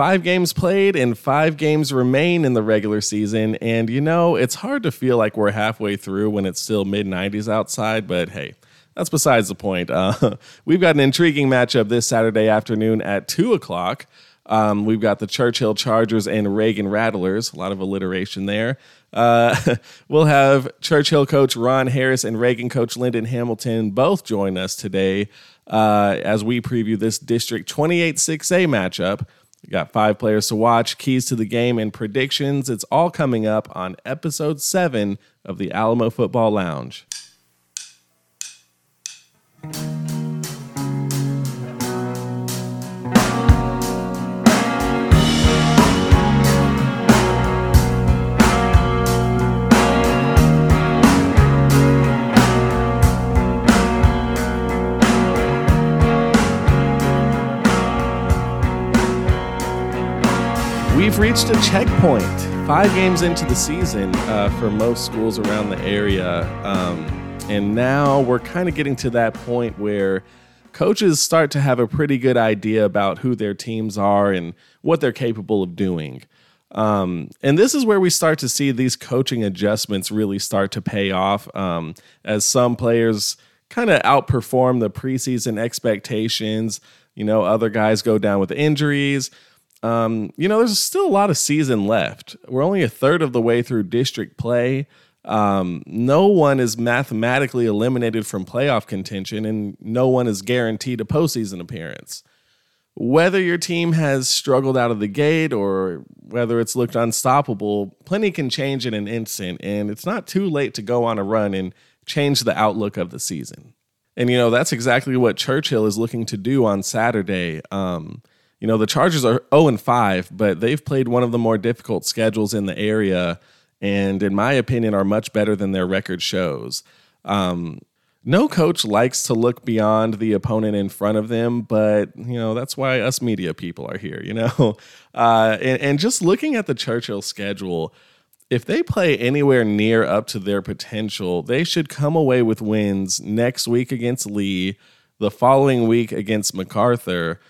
Five games played and five games remain in the regular season. And you know, it's hard to feel like we're halfway through when it's still mid 90s outside, but hey, that's besides the point. Uh, we've got an intriguing matchup this Saturday afternoon at 2 o'clock. Um, we've got the Churchill Chargers and Reagan Rattlers. A lot of alliteration there. Uh, we'll have Churchill coach Ron Harris and Reagan coach Lyndon Hamilton both join us today uh, as we preview this District 28 6A matchup. We got five players to watch, keys to the game, and predictions. It's all coming up on episode seven of the Alamo Football Lounge. We've reached a checkpoint. Five games into the season uh, for most schools around the area. Um, and now we're kind of getting to that point where coaches start to have a pretty good idea about who their teams are and what they're capable of doing. Um, and this is where we start to see these coaching adjustments really start to pay off um, as some players kind of outperform the preseason expectations. You know, other guys go down with injuries. Um, you know, there's still a lot of season left. We're only a third of the way through district play. Um, no one is mathematically eliminated from playoff contention, and no one is guaranteed a postseason appearance. Whether your team has struggled out of the gate or whether it's looked unstoppable, plenty can change in an instant, and it's not too late to go on a run and change the outlook of the season. And you know that's exactly what Churchill is looking to do on Saturday. Um, you know, the Chargers are 0 and 5, but they've played one of the more difficult schedules in the area, and in my opinion, are much better than their record shows. Um, no coach likes to look beyond the opponent in front of them, but you know that's why us media people are here. You know, uh, and, and just looking at the Churchill schedule, if they play anywhere near up to their potential, they should come away with wins next week against Lee, the following week against MacArthur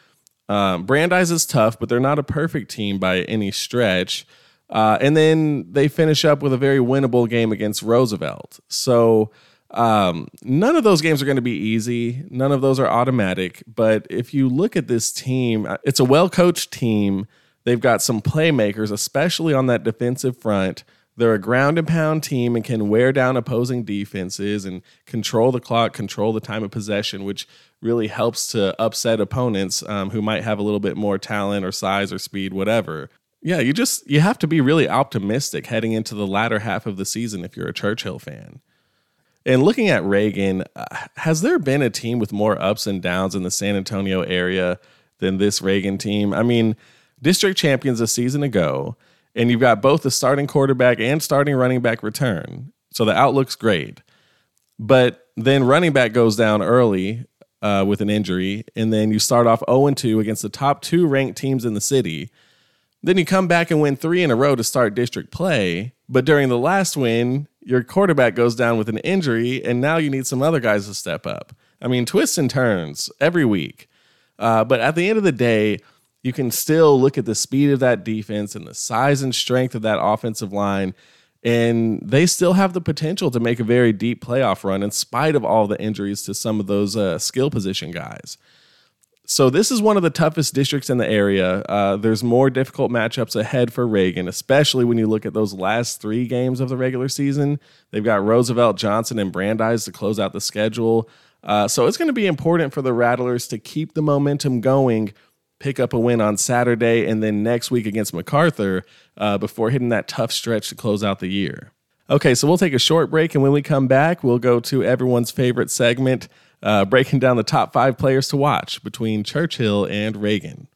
um, Brandeis is tough, but they're not a perfect team by any stretch. Uh, and then they finish up with a very winnable game against Roosevelt. So um, none of those games are going to be easy. None of those are automatic. But if you look at this team, uh, it's a well coached team. They've got some playmakers, especially on that defensive front. They're a ground and pound team and can wear down opposing defenses and control the clock, control the time of possession, which really helps to upset opponents um, who might have a little bit more talent or size or speed, whatever. Yeah, you just you have to be really optimistic heading into the latter half of the season if you're a Churchill fan. And looking at Reagan, uh, has there been a team with more ups and downs in the San Antonio area than this Reagan team? I mean, district champions a season ago, and you've got both the starting quarterback and starting running back return. So the outlook's great. But then running back goes down early uh, with an injury, and then you start off 0 2 against the top two ranked teams in the city. Then you come back and win three in a row to start district play. But during the last win, your quarterback goes down with an injury, and now you need some other guys to step up. I mean, twists and turns every week. Uh, but at the end of the day, you can still look at the speed of that defense and the size and strength of that offensive line and they still have the potential to make a very deep playoff run in spite of all the injuries to some of those uh, skill position guys. So this is one of the toughest districts in the area. Uh, there's more difficult matchups ahead for Reagan, especially when you look at those last three games of the regular season. They've got Roosevelt, Johnson, and Brandeis to close out the schedule. Uh, so it's going to be important for the Rattlers to keep the momentum going pick up a win on Saturday and then next week against MacArthur uh, before hitting that tough stretch to close out the year. Okay, so we'll take a short break, and when we come back, we'll go to everyone's favorite segment, uh, breaking down the top five players to watch between Churchill and Reagan.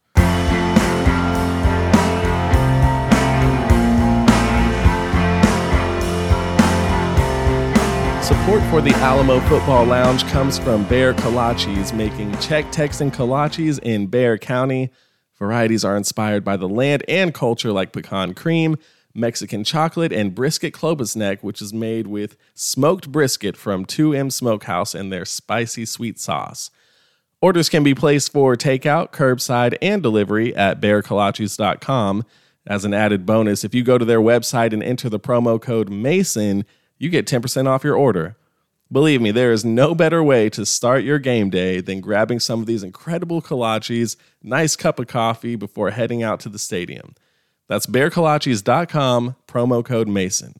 Support for the Alamo Football Lounge comes from Bexar Kolaches, making Czech Texan kolaches in Bexar County. Varieties are inspired by the land and culture like pecan cream, Mexican chocolate, and brisket klobasnek, which is made with smoked brisket from 2M Smokehouse and their spicy sweet sauce. Orders can be placed for takeout, curbside, and delivery at bexarkolaches.com. As an added bonus, if you go to their website and enter the promo code MASON, you get 10% off your order. Believe me, there is no better way to start your game day than grabbing some of these incredible kolaches, nice cup of coffee before heading out to the stadium. That's bexarkolaches.com, promo code MASON.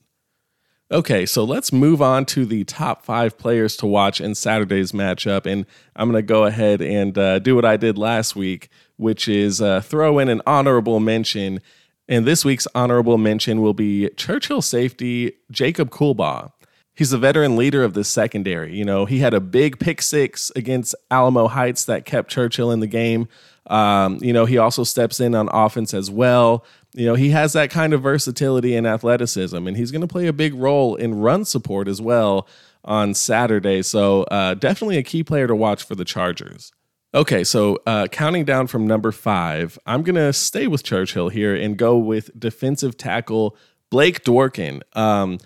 Okay, so let's move on to the top five players to watch in Saturday's matchup. And I'm going to go ahead and uh, do what I did last week, which is uh, throw in an honorable mention. And this week's honorable mention will be Churchill safety Jacob Coolbaugh. He's a veteran leader of the secondary. You know, he had a big pick six against Alamo Heights that kept Churchill in the game. Um, you know, he also steps in on offense as well. You know, he has that kind of versatility and athleticism, and he's going to play a big role in run support as well on Saturday. So, uh, definitely a key player to watch for the Chargers. Okay, so uh, counting down from number five, I'm going to stay with Churchill here and go with defensive tackle Blake Dworkin. Um,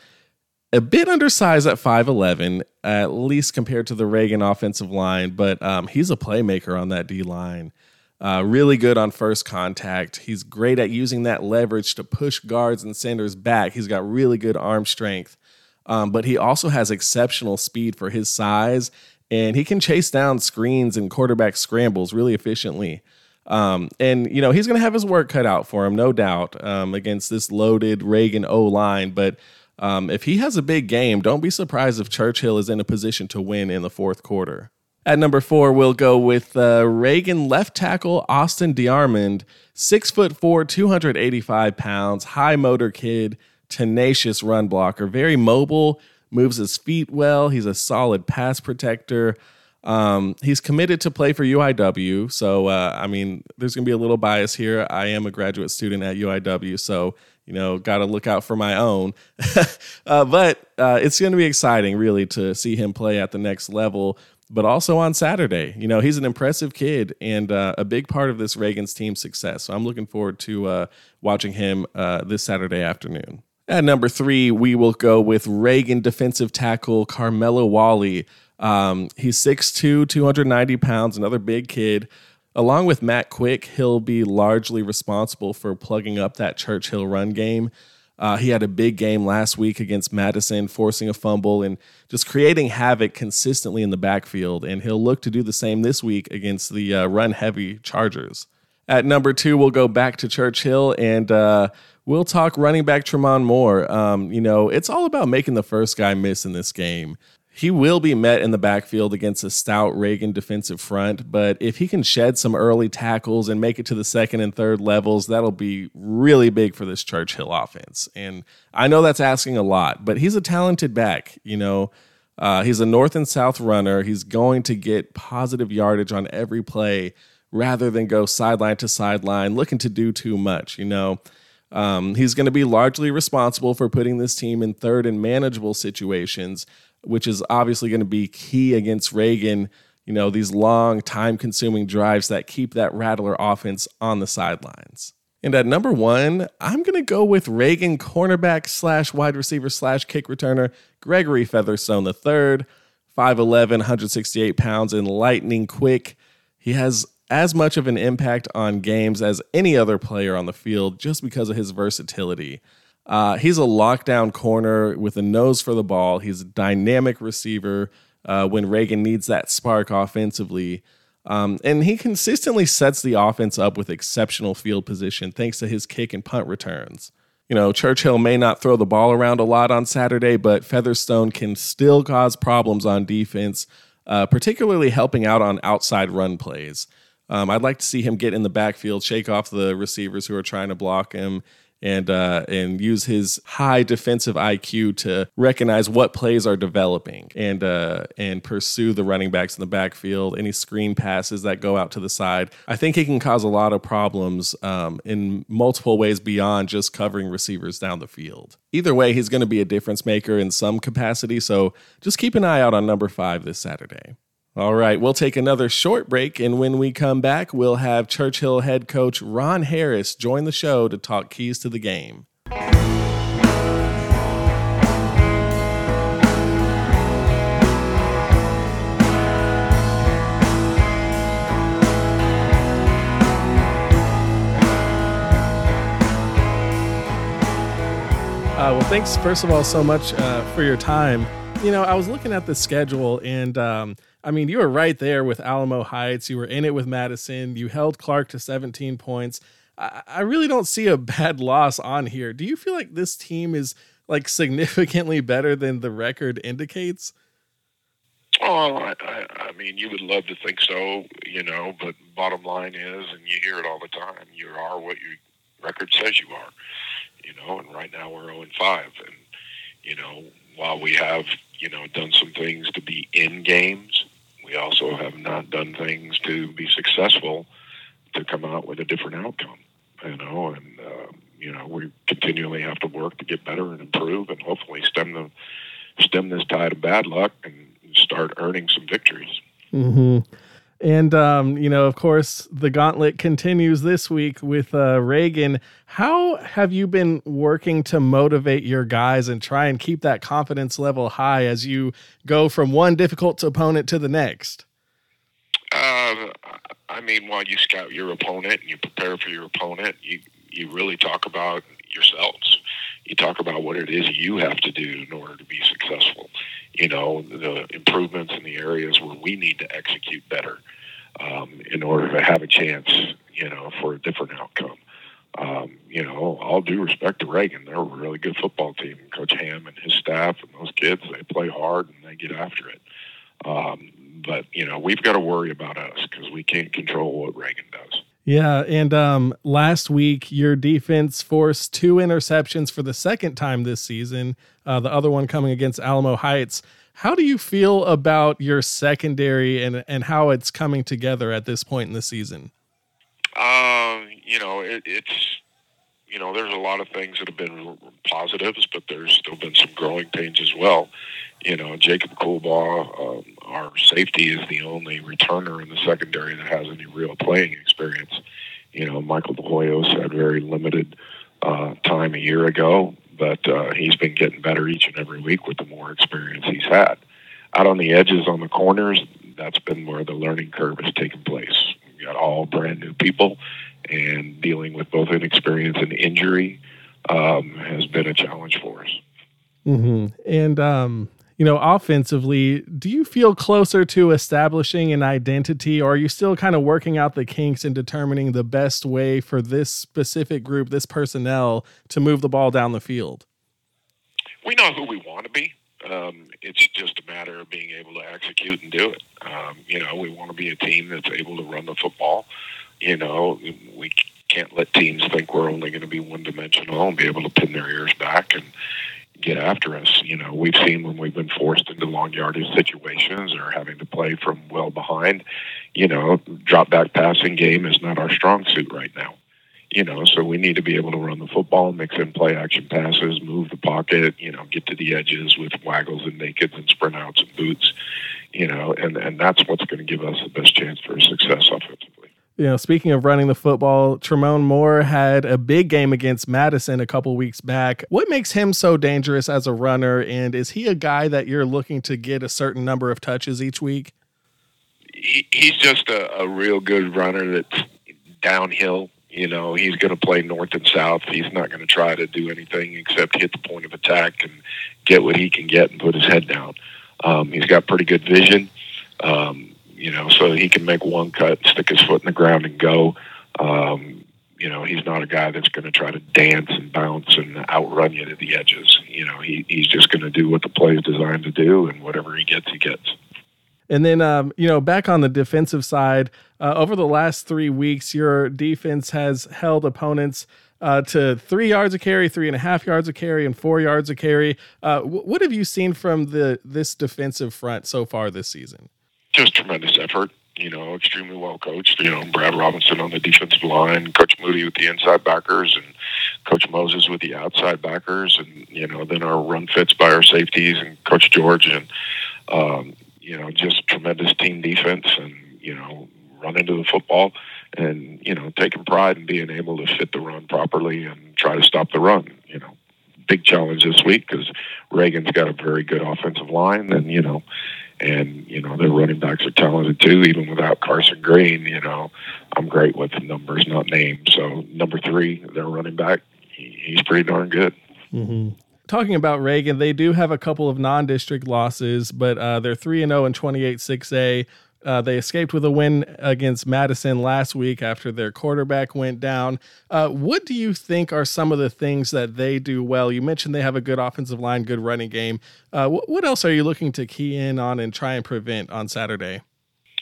a bit undersized at 5'11, at least compared to the Reagan offensive line, but um, he's a playmaker on that D line. Uh, really good on first contact. He's great at using that leverage to push guards and centers back. He's got really good arm strength, um, but he also has exceptional speed for his size, and he can chase down screens and quarterback scrambles really efficiently. Um, and you know he's going to have his work cut out for him, no doubt, um, against this loaded Reagan O line. But um, if he has a big game, don't be surprised if Churchill is in a position to win in the fourth quarter. At number four, we'll go with uh, Reagan left tackle Austin DeArmond, six foot four, 285 pounds, high motor kid, tenacious run blocker, very mobile, moves his feet well. He's a solid pass protector. Um, he's committed to play for UIW. So, uh, I mean, there's going to be a little bias here. I am a graduate student at UIW. So, you know, got to look out for my own. uh, but uh, it's going to be exciting, really, to see him play at the next level but also on Saturday. You know, he's an impressive kid and uh, a big part of this Reagan's team success. So I'm looking forward to uh, watching him uh, this Saturday afternoon. At number three, we will go with Reagan defensive tackle Carmelo Wally. Um, he's 6'2, 290 pounds, another big kid. Along with Matt Quick, he'll be largely responsible for plugging up that Churchill run game. Uh, he had a big game last week against Madison, forcing a fumble and just creating havoc consistently in the backfield. And he'll look to do the same this week against the uh, run heavy Chargers. At number two, we'll go back to Churchill and uh, we'll talk running back Tremont Moore. Um, you know, it's all about making the first guy miss in this game. He will be met in the backfield against a stout Reagan defensive front, but if he can shed some early tackles and make it to the second and third levels, that'll be really big for this Churchill offense. And I know that's asking a lot, but he's a talented back. You know, uh, he's a north and south runner. He's going to get positive yardage on every play rather than go sideline to sideline looking to do too much. You know, um, he's going to be largely responsible for putting this team in third and manageable situations which is obviously going to be key against Reagan. You know, these long, time consuming drives that keep that Rattler offense on the sidelines. And at number one, I'm going to go with Reagan cornerback slash wide receiver slash kick returner Gregory Featherstone III, 5'11, 168 pounds, and lightning quick. He has as much of an impact on games as any other player on the field just because of his versatility. Uh, he's a lockdown corner with a nose for the ball. He's a dynamic receiver uh, when Reagan needs that spark offensively. Um, and he consistently sets the offense up with exceptional field position thanks to his kick and punt returns. You know, Churchill may not throw the ball around a lot on Saturday, but Featherstone can still cause problems on defense, uh, particularly helping out on outside run plays. Um, I'd like to see him get in the backfield, shake off the receivers who are trying to block him, and uh, and use his high defensive IQ to recognize what plays are developing and uh, and pursue the running backs in the backfield. Any screen passes that go out to the side, I think he can cause a lot of problems um, in multiple ways beyond just covering receivers down the field. Either way, he's going to be a difference maker in some capacity. So just keep an eye out on number five this Saturday. All right, we'll take another short break. And when we come back, we'll have Churchill head coach Ron Harris join the show to talk keys to the game. Uh, well, thanks, first of all, so much uh, for your time. You know, I was looking at the schedule, and um, I mean, you were right there with Alamo Heights. You were in it with Madison. You held Clark to 17 points. I, really don't see a bad loss on here. Do you feel like this team is like significantly better than the record indicates? Oh, I, I, I mean, you would love to think so, you know, but bottom line is, and you hear it all the time, you are what your record says you are, you know, and right now we're 0 and 5. And, you know, while we have, you know, done some things to be in games, we also have not done things to be successful to come out with a different outcome, you know, and, uh, you know, we continually have to work to get better and improve and hopefully stem the, stem this tide of bad luck and start earning some victories. Mm-hmm. And um, you know, of course, the gauntlet continues this week with uh, Reagan. How have you been working to motivate your guys and try and keep that confidence level high as you go from one difficult opponent to the next? Uh, I mean, while you scout your opponent and you prepare for your opponent, you you really talk about yourselves. You talk about what it is you have to do in order to be successful. You know, the improvements in the areas where we need to execute better um, in order to have a chance, you know, for a different outcome. Um, you know, all due respect to Reagan, they're a really good football team. Coach Ham and his staff and those kids, they play hard and they get after it. Um, but you know, we've got to worry about us because we can't control what Reagan does. Yeah, and um, last week your defense forced two interceptions for the second time this season. Uh, the other one coming against Alamo Heights. How do you feel about your secondary and and how it's coming together at this point in the season? Um, you know, it, it's you know, there's a lot of things that have been positives, but there's still been some growing pains as well. You know, Jacob Coolbaugh, um, our safety, is the only returner in the secondary that has any real playing experience. You know, Michael DeHoyos had very limited uh, time a year ago, but uh, he's been getting better each and every week with the more experience he's had. Out on the edges, on the corners, that's been where the learning curve has taken place. We've got all brand new people and dealing with both inexperience and injury um, has been a challenge for us. Mm-hmm. And um, you know, offensively, do you feel closer to establishing an identity, or are you still kind of working out the kinks and determining the best way for this specific group, this personnel, to move the ball down the field? We know who we want to be. Um, it's just a matter of being able to execute and do it. Um, you know, we want to be a team that's able to run the football. You know, we can't let teams think we're only going to be one dimensional and be able to pin their ears back and get after us. You know, we've seen when we've been forced into long yardage situations or having to play from well behind, you know, drop back passing game is not our strong suit right now. You know, so we need to be able to run the football, mix in play action passes, move the pocket, you know, get to the edges with waggles and nakeds and sprint outs and boots, you know, and, and that's what's going to give us the best chance for success offensively you know, speaking of running the football, Tremone Moore had a big game against Madison a couple weeks back. What makes him so dangerous as a runner? And is he a guy that you're looking to get a certain number of touches each week? He, he's just a, a real good runner that's downhill. You know, he's going to play north and south. He's not going to try to do anything except hit the point of attack and get what he can get and put his head down. Um, he's got pretty good vision. Um, you know, so he can make one cut, stick his foot in the ground, and go. Um, you know, he's not a guy that's going to try to dance and bounce and outrun you to the edges. You know, he, he's just going to do what the play is designed to do, and whatever he gets, he gets. And then, um, you know, back on the defensive side, uh, over the last three weeks, your defense has held opponents uh, to three yards of carry, three and a half yards of carry, and four yards of carry. Uh, w- what have you seen from the this defensive front so far this season? Just tremendous effort. You know, extremely well coached. You know, Brad Robinson on the defensive line, Coach Moody with the inside backers, and Coach Moses with the outside backers, and you know, then our run fits by our safeties and Coach George, and um, you know, just tremendous team defense, and you know, run into the football, and you know, taking pride in being able to fit the run properly and try to stop the run. You know, big challenge this week because Reagan's got a very good offensive line, and you know and you know their running backs are talented too. Even without Carson Green, you know I'm great with numbers, not names. So number three, their running back, he's pretty darn good. Mm-hmm. talking about Reagan, they do have a couple of non-district losses, but uh, they're three and zero and twenty eight six A. Uh, they escaped with a win against Madison last week after their quarterback went down. Uh, what do you think are some of the things that they do well? You mentioned they have a good offensive line, good running game. Uh, wh- what else are you looking to key in on and try and prevent on Saturday?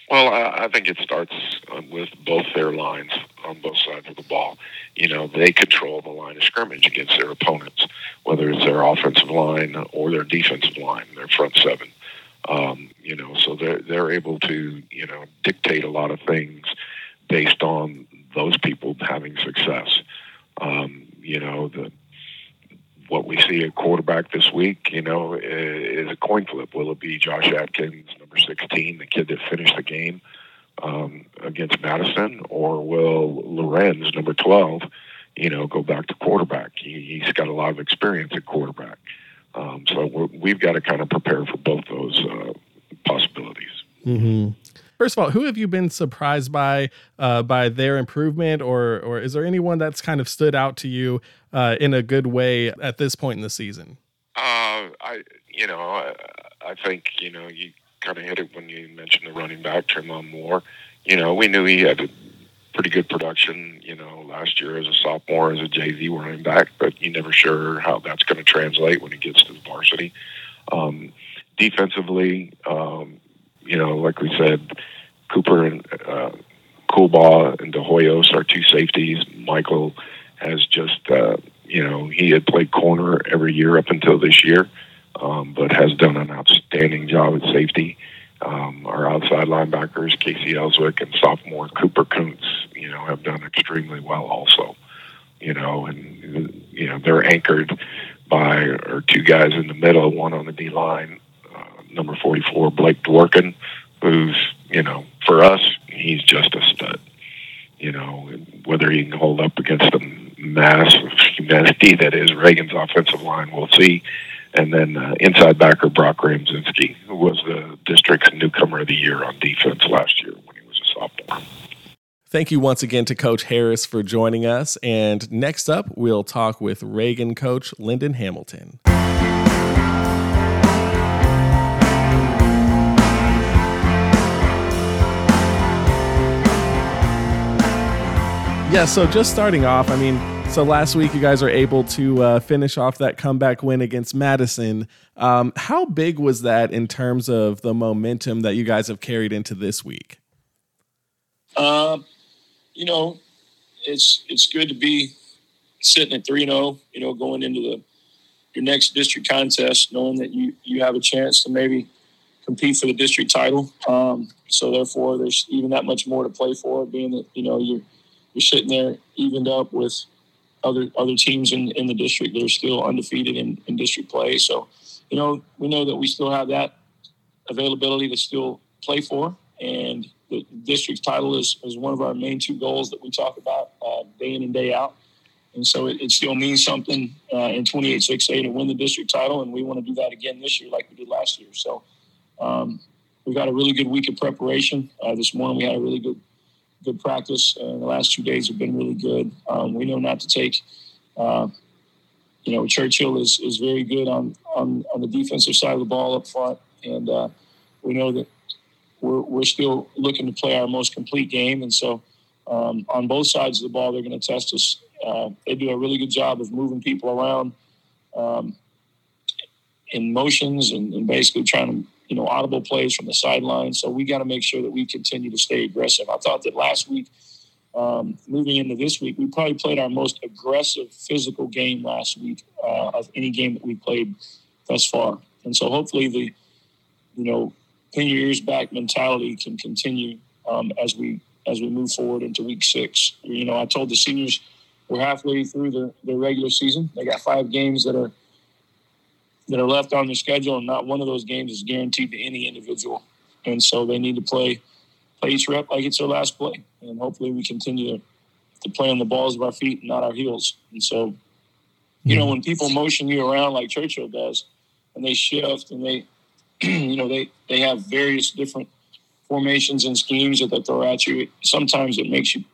Well, I think it starts um, with both their lines on both sides of the ball. You know, they control the line of scrimmage against their opponents, whether it's their offensive line or their defensive line, their front seven. Um, you know, so they're they're able to you know dictate a lot of things based on those people having success. Um, you know, the what we see at quarterback this week, you know, is, a coin flip. Will it be Josh Atkins, number 16, the kid that finished the game um, against Madison, or will Lorenz, number 12, you know, go back to quarterback? He, has got a lot of experience at quarterback. Um, so we have got to kind of prepare for both those uh, possibilities. Mm-hmm. First of all, who have you been surprised by uh, by their improvement, or or is there anyone that's kind of stood out to you uh, in a good way at this point in the season? Uh, I you know I, I think you know you kind of hit it when you mentioned the running back Tremont Moore. You know we knew he had pretty good production. You know last year as a sophomore as a JV running back, but you never sure how that's going to translate when he gets to the varsity. Um, defensively, um, you know, like we said, Cooper and uh, Coolbaugh and DeHoyos are two safeties. Michael has just, uh, you know, he had played corner every year up until this year, um, but has done an outstanding job at safety. Um, our outside linebackers, Casey Elswick and sophomore Cooper Kuntz, you know, have done extremely well also. You know, and you know they're anchored by our two guys in the middle, one on the D line, uh, number forty-four Blake Dworkin, who's you know for us he's just a stud. You know whether he can hold up against the mass of humanity that is Reagan's offensive line, we'll see. And then uh, inside backer Brock Ramzinski, who was the district's newcomer of the year on defense last year when he was a sophomore. Thank you once again to Coach Harris for joining us. And next up, we'll talk with Reagan coach Lyndon Hamilton. Yeah, so just starting off, I mean, so last week you guys are able to uh, finish off that comeback win against Madison. Um, how big was that in terms of the momentum that you guys have carried into this week? Uh, you know, it's it's good to be sitting at three. Oh, you know, going into the your next district contest, knowing that you you have a chance to maybe compete for the district title. Um, so therefore, there's even that much more to play for, being that you know you're you're sitting there evened up with other other teams in, in the district that are still undefeated in, in district play. So, you know, we know that we still have that availability to still play for. And the district title is, is one of our main two goals that we talk about uh, day in and day out. And so it, it still means something uh, in 28-6A to win the district title, and we want to do that again this year like we did last year. So um, we've got a really good week of preparation. Uh, this morning we had a really good good practice. Uh, the last two days have been really good. Um, we know not to take. Uh, you know, Churchill is, is very good on, on, on the defensive side of the ball up front, and uh, we know that we're, we're still looking to play our most complete game. And so, um, on both sides of the ball, they're going to test us. Uh, they do a really good job of moving people around um, in motions and, and basically trying to you know, audible plays from the sideline. So we got to make sure that we continue to stay aggressive. I thought that last week, um, moving into this week, we probably played our most aggressive physical game last week uh, of any game that we played thus far. And so hopefully the, you know, pin your ears back mentality can continue um, as we as we move forward into week six. You know, I told the seniors we're halfway through the, the regular season. They got five games that are – that are left on the schedule, and not one of those games is guaranteed to any individual. And so they need to play play each rep like it's their last play, and hopefully we continue to, to play on the balls of our feet and not our heels. And so, you know, when people motion you around like Churchill does, and they shift and they, you know, they they have various different formations and schemes that they throw at you. Sometimes it makes you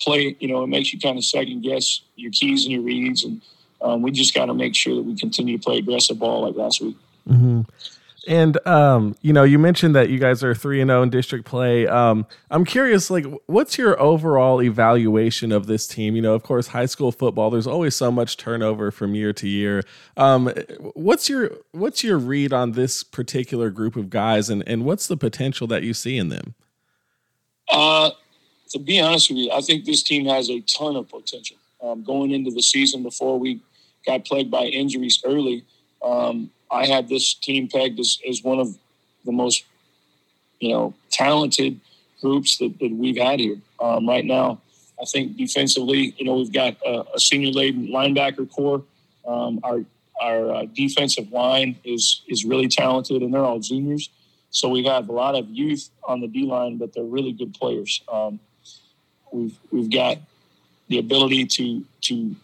play. You know, it makes you kind of second guess your keys and your reads and um, we just got to make sure that we continue to play aggressive ball like last week. Mm-hmm. And um, you know, you mentioned that you guys are three and zero oh in district play. Um, I'm curious, like, what's your overall evaluation of this team? You know, of course, high school football. There's always so much turnover from year to year. Um, what's your what's your read on this particular group of guys, and and what's the potential that you see in them? Uh, to be honest with you, I think this team has a ton of potential. Um, going into the season before we got plagued by injuries early. Um, I had this team pegged as, as one of the most, you know, talented groups that, that we've had here um, right now. I think defensively, you know, we've got a, a senior laden linebacker core. Um, our our uh, defensive line is is really talented, and they're all juniors. So we have got a lot of youth on the D line, but they're really good players. Um, we've we've got the ability to to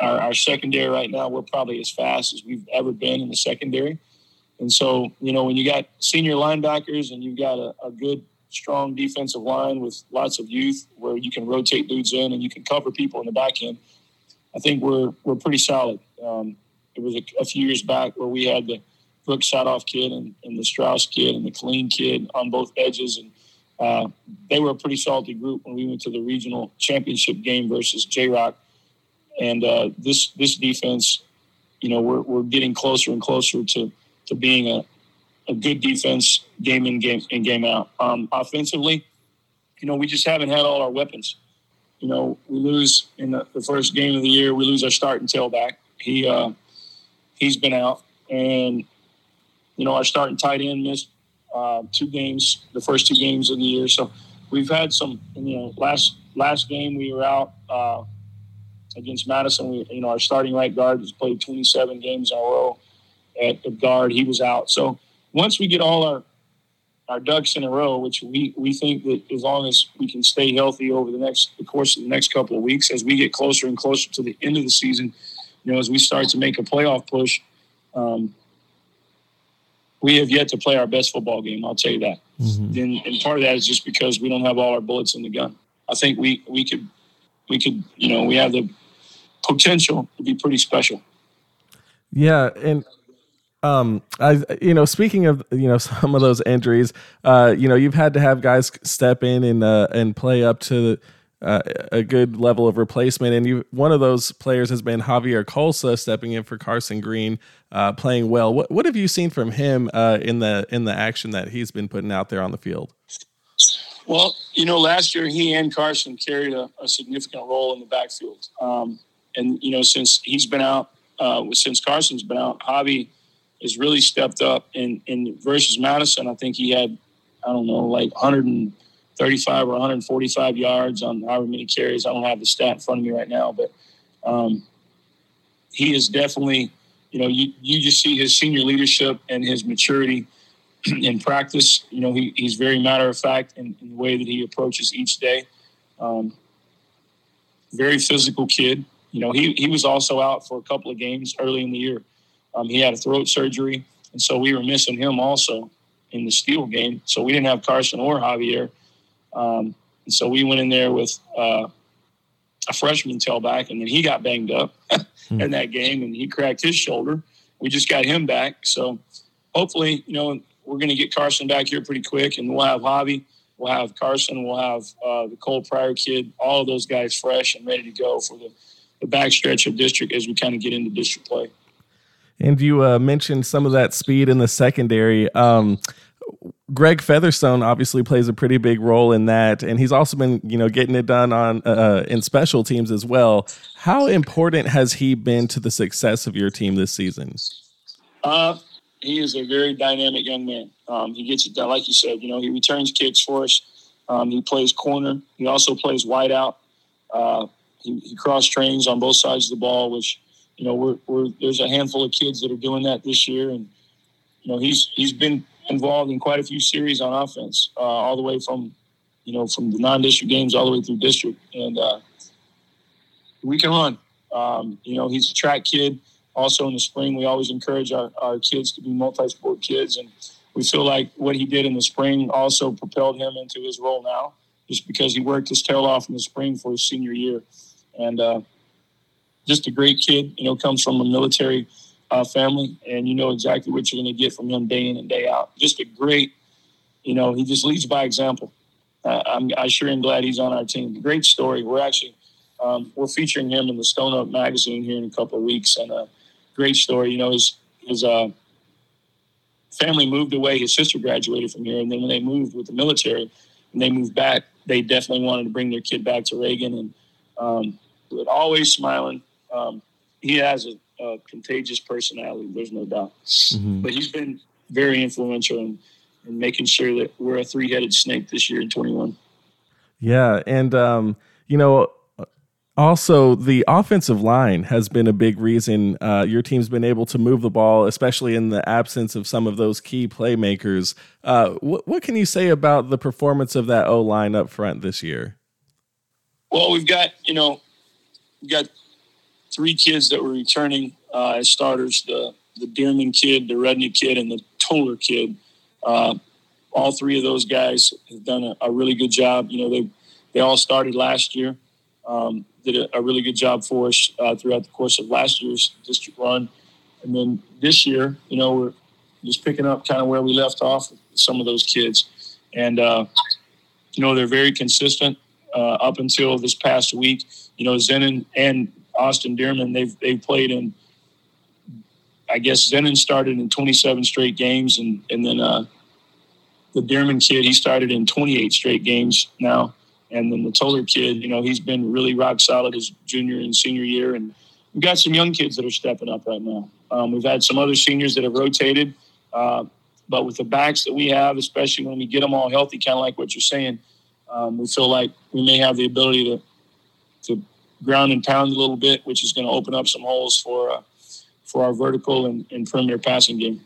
our, our secondary right now, we're probably as fast as we've ever been in the secondary. And so, you know, when you got senior linebackers and you've got a, a good, strong defensive line with lots of youth where you can rotate dudes in and you can cover people in the back end, I think we're we're pretty solid. Um, it was a, a, few years back where we had the Brooks Sadoff kid and, and the Strauss kid and the Clean kid on both edges, and uh, they were a pretty salty group when we went to the regional championship game versus J Rock and uh, this this defense, you know, we're, we're getting closer and closer to to being a, a good defense game in game in game out. Um, offensively, you know, we just haven't had all our weapons. You know, we lose in the, the first game of the year. We lose our starting tailback. He uh, he's been out, and you know, our starting tight end missed uh, two games, the first two games of the year. So we've had some. You know, last last game we were out. Uh, against Madison. We, you know, our starting right guard has played 27 games in a row at, at guard. He was out. So once we get all our our ducks in a row, which we, we think that as long as we can stay healthy over the next the course of the next couple of weeks, as we get closer and closer to the end of the season, you know, as we start to make a playoff push, um, we have yet to play our best football game. I'll tell you that. Mm-hmm. And, and part of that is just because we don't have all our bullets in the gun. I think we we could we could you know we have the potential to be pretty special. Yeah, and um, I you know speaking of you know some of those injuries, uh, you know you've had to have guys step in and uh, and play up to a good level of replacement, and you one of those players has been Javier Colsa stepping in for Carson Green, uh, playing well. What what have you seen from him uh, in the in the action that he's been putting out there on the field? Well, you know, last year he and Carson carried a, a significant role in the backfield. Um, and you know, since he's been out, uh, since Carson's been out, Javi has really stepped up. In in versus Madison, I think he had, I don't know, like 135 or 145 yards on however many carries. I don't have the stat in front of me right now, but um, he is definitely, you know, you you just see his senior leadership and his maturity in practice. You know, he, he's very matter of fact in, in the way that he approaches each day. Um, very physical kid. You know, he, he was also out for a couple of games early in the year. Um, he had a throat surgery, and so we were missing him also in the Steele game. So we didn't have Carson or Javier. Um, and so we went in there with uh, a freshman tailback, and then he got banged up hmm. in that game, and he cracked his shoulder. We just got him back. So hopefully, you know, we're going to get Carson back here pretty quick, and we'll have Javi, we'll have Carson, we'll have uh, the Cole Pryor kid, all of those guys fresh and ready to go for the – the backstretch of district as we kind of get into district play. And you uh, mentioned some of that speed in the secondary. Um, Greg Featherstone obviously plays a pretty big role in that, and he's also been, you know, getting it done on uh, uh, in special teams as well. How important has he been to the success of your team this season? Uh, he is a very dynamic young man. Um, he gets it done, like you said. You know, he returns kicks for us. Um, he plays corner. He also plays wide out. Uh, he, he cross trains on both sides of the ball, which you know we're, we're there's a handful of kids that are doing that this year, and you know he's he's been involved in quite a few series on offense, uh, all the way from you know from the non-district games all the way through district, and uh, we can run. Um, you know he's a track kid. Also in the spring, we always encourage our, our kids to be multi-sport kids, and we feel like what he did in the spring also propelled him into his role now, just because he worked his tail off in the spring for his senior year and uh, just a great kid. You know, comes from a military uh, family, and you know exactly what you're going to get from him day in and day out. Just a great, you know, he just leads by example. Uh, I'm, I sure am glad he's on our team. Great story. We're actually um, we're featuring him in the Stone Up magazine here in a couple of weeks, and a great story. You know, his his uh, family moved away. His sister graduated from here, and then when they moved with the military, and they moved back, they definitely wanted to bring their kid back to Reagan, and um, always smiling. Um, he has a, a, contagious personality. There's no doubt, mm-hmm. but he's been very influential in, in making sure that we're a three-headed snake this year in 21. Yeah, and um, you know, also, the offensive line has been a big reason uh, your team's been able to move the ball, especially in the absence of some of those key playmakers. Uh, what, what can you say about the performance of that O line up front this year? Well, we've got you know, we've got three kids that were returning uh, as starters: the the Dearman kid, the Rudney kid, and the Toller kid. Uh, all three of those guys have done a, a really good job. You know, they they all started last year. Um, did a, a, really good job for us uh, throughout the course of last year's district run. And then this year, you know, we're just picking up kind of where we left off with some of those kids. And, uh, you know, they're very consistent uh, up until this past week. You know, Zenon and Austin Dearman, they've, they've played in, I guess Zenon started in 27 straight games. And, and then uh, the Dearman kid, he started in 28 straight games now. And then the Toller kid, you know, he's been really rock solid his junior and senior year. And we've got some young kids that are stepping up right now. Um, we've had some other seniors that have rotated. Uh, but with the backs that we have, especially when we get them all healthy, kind of like what you're saying, um, we feel like we may have the ability to to ground and pound a little bit, which is going to open up some holes for uh, for our vertical and, and perimeter passing game.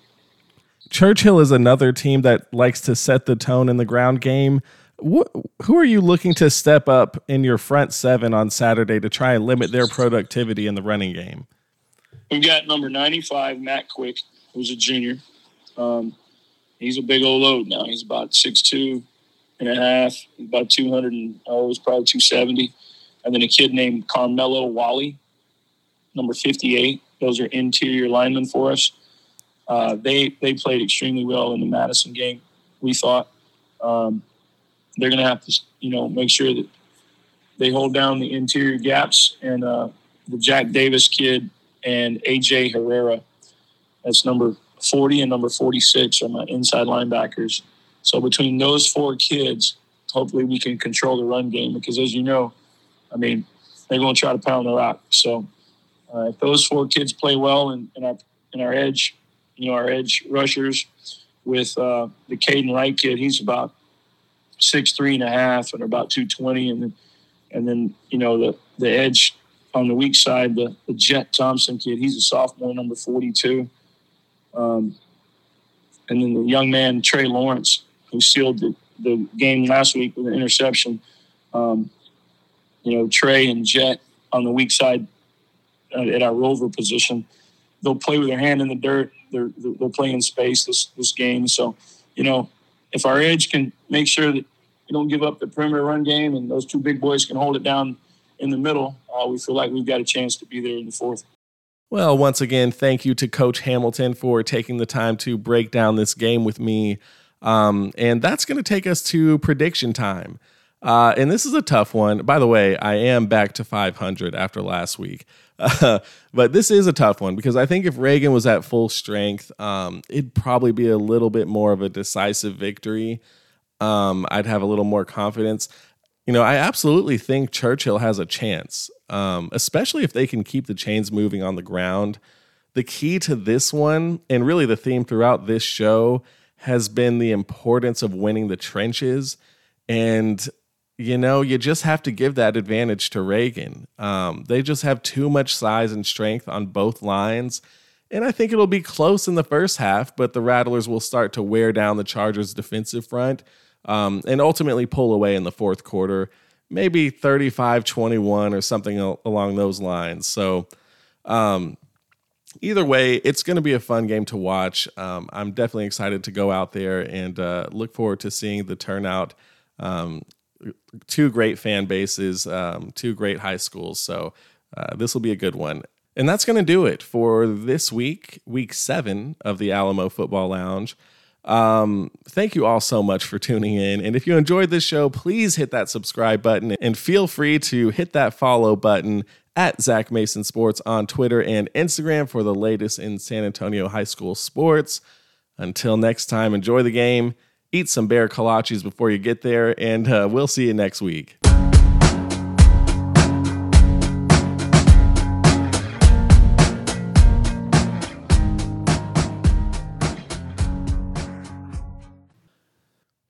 Churchill is another team that likes to set the tone in the ground game. What, who are you looking to step up in your front seven on Saturday to try and limit their productivity in the running game? We've got number 95, Matt Quick, who's a junior. Um, he's a big old load now. He's about 6'2 and a half, about 200 and, oh, he's probably 270. And then a kid named Carmelo Wally, number 58. Those are interior linemen for us. Uh, they, they played extremely well in the Madison game, we thought. Um, they're going to have to, you know, make sure that they hold down the interior gaps. And uh, the Jack Davis kid and AJ Herrera, that's number 40 and number 46 are my inside linebackers. So between those four kids, hopefully we can control the run game because, as you know, I mean, they're going to try to pound the rock. So uh, if those four kids play well and, and our and our edge, you know, our edge rushers with uh, the Caden Wright kid, he's about six three and a half and about 220 and then and then you know the the edge on the weak side the, the jet thompson kid he's a sophomore number 42 um, and then the young man trey lawrence who sealed the, the game last week with an interception um, you know trey and jet on the weak side uh, at our rover position they'll play with their hand in the dirt they're, they'll play in space this this game so you know if our edge can make sure that we don't give up the perimeter run game and those two big boys can hold it down in the middle, uh, we feel like we've got a chance to be there in the fourth. Well, once again, thank you to Coach Hamilton for taking the time to break down this game with me. Um, and that's going to take us to prediction time. Uh, and this is a tough one. By the way, I am back to 500 after last week. Uh, but this is a tough one because I think if Reagan was at full strength, um, it'd probably be a little bit more of a decisive victory. Um, I'd have a little more confidence. You know, I absolutely think Churchill has a chance, um, especially if they can keep the chains moving on the ground. The key to this one, and really the theme throughout this show, has been the importance of winning the trenches. And you know, you just have to give that advantage to Reagan. Um, they just have too much size and strength on both lines. And I think it'll be close in the first half, but the Rattlers will start to wear down the Chargers' defensive front um, and ultimately pull away in the fourth quarter, maybe 35 21 or something along those lines. So, um, either way, it's going to be a fun game to watch. Um, I'm definitely excited to go out there and uh, look forward to seeing the turnout. Um, two great fan bases, um, two great high schools. So Uh, this will be a good one. And that's going to do it for this week, week seven of the Alamo Football Lounge. Um, thank you all so much for tuning in. And if you enjoyed this show, please hit that subscribe button and feel free to hit that follow button at Zach Mason Sports on Twitter and Instagram for the latest in San Antonio high school sports. Until next time, enjoy the game, eat some Bexar Kolaches before you get there, and uh, we'll see you next week.